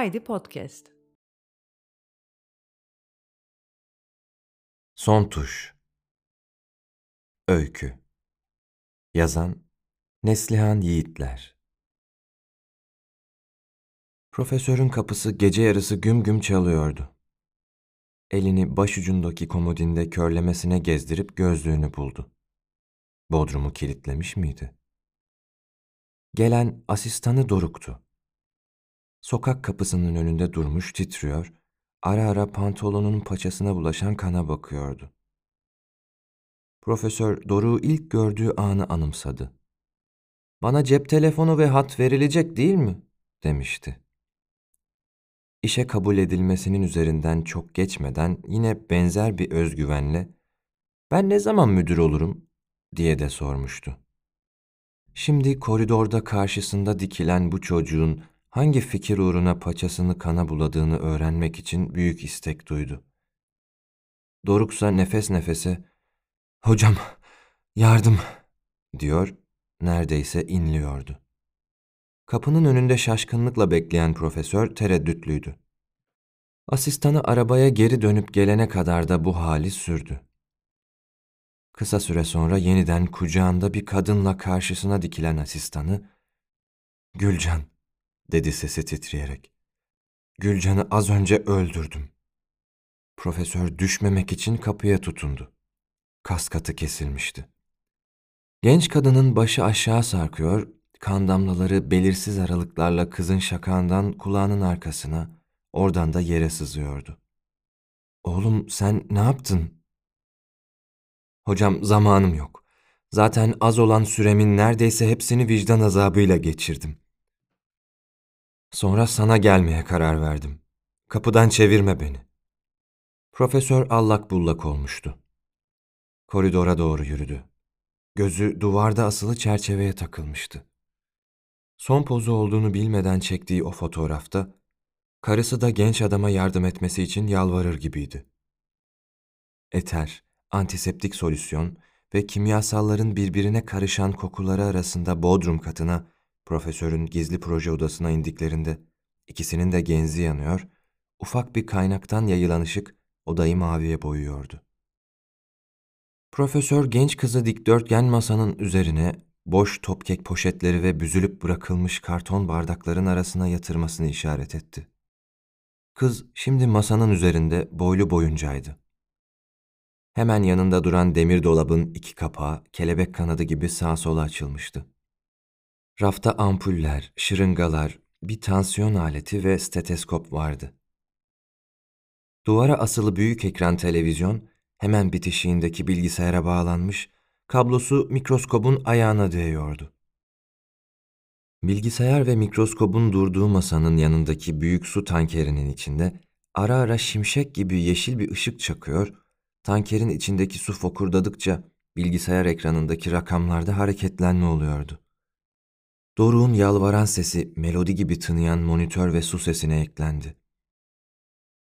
Haydi Podcast. Son Tuş Öykü Yazan Neslihan Yiğitler Profesörün kapısı gece yarısı güm güm çalıyordu. Elini başucundaki komodinde körlemesine gezdirip gözlüğünü buldu. Bodrumu kilitlemiş miydi? Gelen asistanı Doruk'tu. Sokak kapısının önünde durmuş titriyor, ara ara pantolonunun paçasına bulaşan kana bakıyordu. Profesör Doruk'u ilk gördüğü anı anımsadı. Bana cep telefonu ve hat verilecek değil mi? demişti. İşe kabul edilmesinin üzerinden çok geçmeden yine benzer bir özgüvenle ben ne zaman müdür olurum diye de sormuştu. Şimdi koridorda karşısında dikilen bu çocuğun hangi fikir uğruna paçasını kana buladığını öğrenmek için büyük istek duydu. Doruksa nefes nefese "Hocam, yardım." diyor, neredeyse inliyordu. Kapının önünde şaşkınlıkla bekleyen profesör tereddütlüydü. Asistanı arabaya geri dönüp gelene kadar da bu hali sürdü. Kısa süre sonra yeniden kucağında bir kadınla karşısına dikilen asistanı, ''Gülcan'' dedi sesi titreyerek. ''Gülcan'ı az önce öldürdüm.'' Profesör düşmemek için kapıya tutundu. Kaskatı kesilmişti. Genç kadının başı aşağı sarkıyor, kan damlaları belirsiz aralıklarla kızın şakağından kulağının arkasına, oradan da yere sızıyordu. ''Oğlum sen ne yaptın?'' Hocam zamanım yok. Zaten az olan süremin neredeyse hepsini vicdan azabıyla geçirdim. Sonra sana gelmeye karar verdim. Kapıdan çevirme beni. Profesör allak bullak olmuştu. Koridora doğru yürüdü. Gözü duvarda asılı çerçeveye takılmıştı. Son pozu olduğunu bilmeden çektiği o fotoğrafta, karısı da genç adama yardım etmesi için yalvarır gibiydi. Eter, antiseptik solüsyon ve kimyasalların birbirine karışan kokuları arasında bodrum katına profesörün gizli proje odasına indiklerinde ikisinin de genzi yanıyor, ufak bir kaynaktan yayılan ışık odayı maviye boyuyordu. Profesör genç kızı dikdörtgen masanın üzerine boş topkek poşetleri ve büzülüp bırakılmış karton bardakların arasına yatırmasını işaret etti. Kız şimdi masanın üzerinde boylu boyuncaydı. Hemen yanında duran demir dolabın iki kapağı kelebek kanadı gibi sağa sola açılmıştı. Rafta ampuller, şırıngalar, bir tansiyon aleti ve steteskop vardı. Duvara asılı büyük ekran televizyon hemen bitişiğindeki bilgisayara bağlanmış, kablosu mikroskobun ayağına değiyordu. Bilgisayar ve mikroskobun durduğu masanın yanındaki büyük su tankerinin içinde ara ara şimşek gibi yeşil bir ışık çakıyor, tankerin içindeki su fokurdadıkça bilgisayar ekranındaki rakamlarda hareketlenme oluyordu. Doruk'un yalvaran sesi melodi gibi tınıyan monitör ve su sesine eklendi.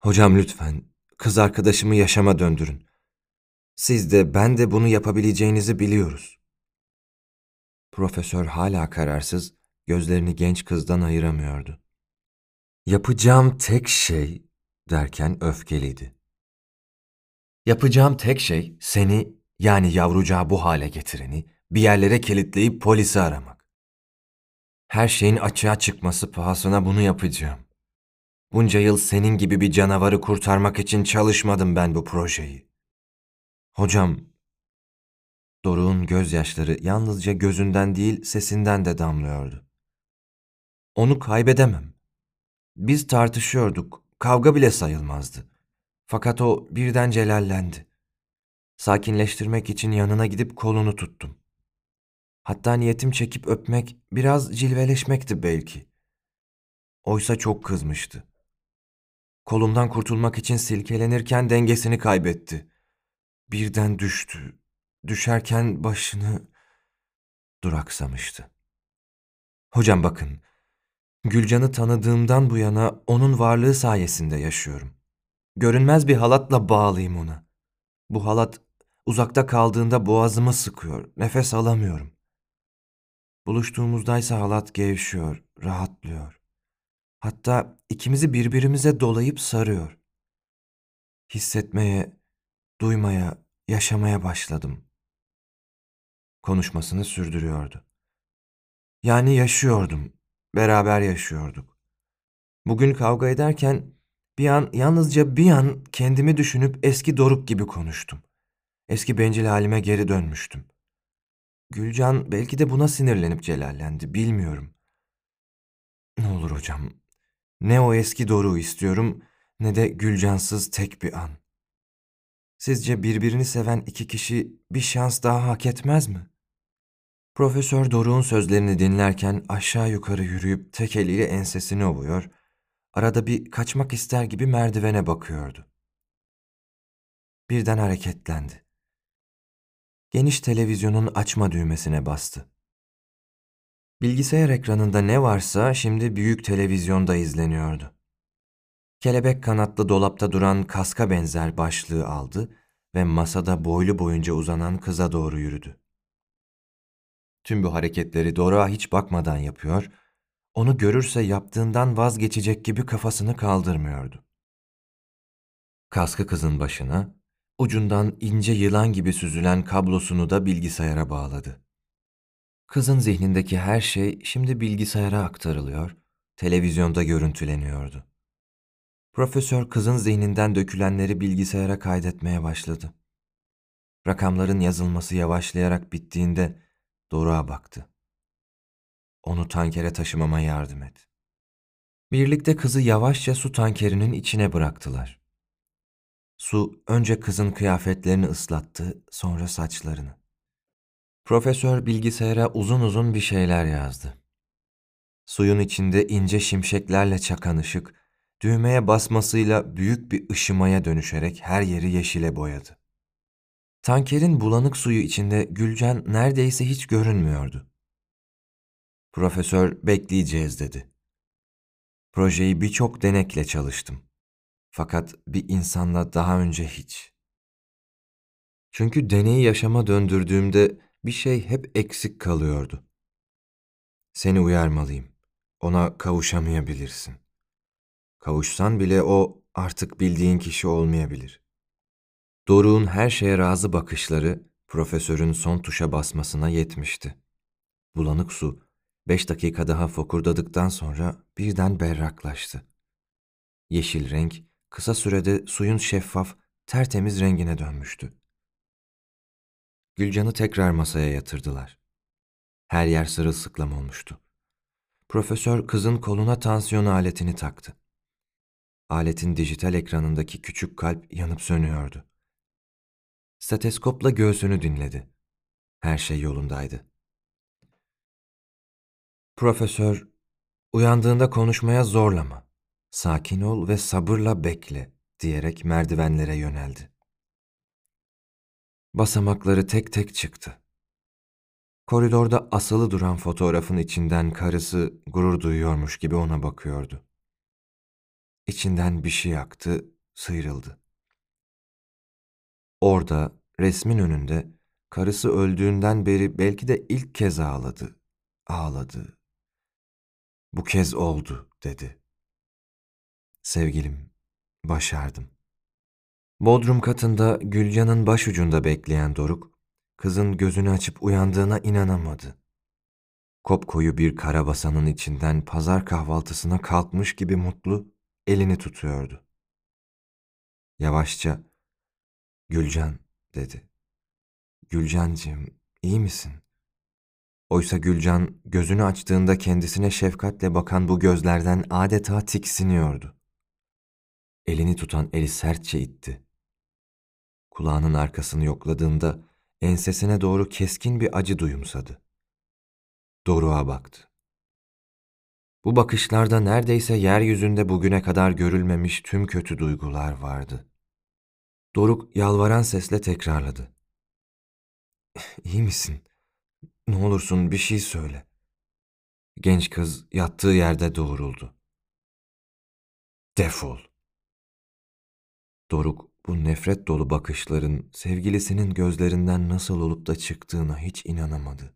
Hocam lütfen, kız arkadaşımı yaşama döndürün. Siz de ben de bunu yapabileceğinizi biliyoruz. Profesör hala kararsız, gözlerini genç kızdan ayıramıyordu. Yapacağım tek şey derken öfkeliydi. Yapacağım tek şey seni yani yavrucağı bu hale getireni bir yerlere kilitleyip polisi aramak. Her şeyin açığa çıkması pahasına bunu yapacağım. Bunca yıl senin gibi bir canavarı kurtarmak için çalışmadım ben bu projeyi. Hocam, Doruk'un gözyaşları yalnızca gözünden değil sesinden de damlıyordu. Onu kaybedemem. Biz tartışıyorduk, kavga bile sayılmazdı. Fakat o birden celallendi. Sakinleştirmek için yanına gidip kolunu tuttum. Hatta niyetim çekip öpmek, biraz cilveleşmekti belki. Oysa çok kızmıştı. Kolumdan kurtulmak için silkelenirken dengesini kaybetti. Birden düştü. Düşerken başını duraksamıştı. Hocam bakın, Gülcan'ı tanıdığımdan bu yana onun varlığı sayesinde yaşıyorum. Görünmez bir halatla bağlıyım ona. Bu halat uzakta kaldığında boğazımı sıkıyor, nefes alamıyorum. Buluştuğumuzdaysa halat gevşiyor, rahatlıyor. Hatta ikimizi birbirimize dolayıp sarıyor. Hissetmeye, duymaya, yaşamaya başladım. Konuşmasını sürdürüyordu. Yani yaşıyordum, beraber yaşıyorduk. Bugün kavga ederken bir an, yalnızca bir an kendimi düşünüp eski Doruk gibi konuştum. Eski bencil halime geri dönmüştüm. Gülcan belki de buna sinirlenip celallendi, bilmiyorum. Ne olur hocam, ne o eski Doruk'u istiyorum ne de Gülcansız tek bir an. Sizce birbirini seven iki kişi bir şans daha hak etmez mi? Profesör Doruk'un sözlerini dinlerken aşağı yukarı yürüyüp tek eliyle ensesini ovuyor, arada bir kaçmak ister gibi merdivene bakıyordu. Birden hareketlendi. Geniş televizyonun açma düğmesine bastı. Bilgisayar ekranında ne varsa şimdi büyük televizyonda izleniyordu. Kelebek kanatlı dolapta duran kaska benzer başlığı aldı ve masada boylu boyunca uzanan kıza doğru yürüdü. Tüm bu hareketleri Doruk'a hiç bakmadan yapıyor, onu görürse yaptığından vazgeçecek gibi kafasını kaldırmıyordu. Kaskı kızın başına, ucundan ince yılan gibi süzülen kablosunu da bilgisayara bağladı. Kızın zihnindeki her şey şimdi bilgisayara aktarılıyor, televizyonda görüntüleniyordu. Profesör kızın zihninden dökülenleri bilgisayara kaydetmeye başladı. Rakamların yazılması yavaşlayarak bittiğinde Doruk'a baktı. Onu tankere taşımama yardım et. Birlikte kızı yavaşça su tankerinin içine bıraktılar. Su önce kızın kıyafetlerini ıslattı, sonra saçlarını. Profesör bilgisayara uzun uzun bir şeyler yazdı. Suyun içinde ince şimşeklerle çakan ışık, düğmeye basmasıyla büyük bir ışımaya dönüşerek her yeri yeşile boyadı. Tankerin bulanık suyu içinde Gülcan neredeyse hiç görünmüyordu. Profesör bekleyeceğiz dedi. Projeyi birçok denekle çalıştım. Fakat bir insanla daha önce hiç. Çünkü deneyi yaşama döndürdüğümde bir şey hep eksik kalıyordu. Seni uyarmalıyım. Ona kavuşamayabilirsin. Kavuşsan bile o artık bildiğin kişi olmayabilir. Doruk'un her şeye razı bakışları profesörün son tuşa basmasına yetmişti. Bulanık su beş dakika daha fokurdadıktan sonra birden berraklaştı. Yeşil renk kısa sürede suyun şeffaf, tertemiz rengine dönmüştü. Gülcan'ı tekrar masaya yatırdılar. Her yer sırılsıklam olmuştu. Profesör kızın koluna tansiyon aletini taktı. Aletin dijital ekranındaki küçük kalp yanıp sönüyordu. Steteskopla göğsünü dinledi. Her şey yolundaydı. Profesör, uyandığında konuşmaya zorlama. Sakin ol ve sabırla bekle diyerek merdivenlere yöneldi. Basamakları tek tek çıktı. Koridorda asılı duran fotoğrafın içinden karısı gurur duyuyormuş gibi ona bakıyordu. İçinden bir şey aktı, sıyrıldı. Orada, resmin önünde, karısı öldüğünden beri belki de ilk kez ağladı. Ağladı. Bu kez oldu, dedi. Sevgilim, başardım. Bodrum katında Gülcan'ın başucunda bekleyen Doruk, kızın gözünü açıp uyandığına inanamadı. Kopkoyu bir karabasanın içinden pazar kahvaltısına kalkmış gibi mutlu, elini tutuyordu. Yavaşça, Gülcan, dedi. Gülcancığım, iyi misin? Oysa Gülcan gözünü açtığında kendisine şefkatle bakan bu gözlerden adeta tiksiniyordu. Elini tutan eli sertçe itti. Kulağının arkasını yokladığında ensesine doğru keskin bir acı duyumsadı. Doruk'a baktı. Bu bakışlarda neredeyse yeryüzünde bugüne kadar görülmemiş tüm kötü duygular vardı. Doruk yalvaran sesle tekrarladı. İyi misin? Ne olursun bir şey söyle. Genç kız yattığı yerde doğruldu. Defol. Doruk bu nefret dolu bakışların sevgilisinin gözlerinden nasıl olup da çıktığına hiç inanamadı.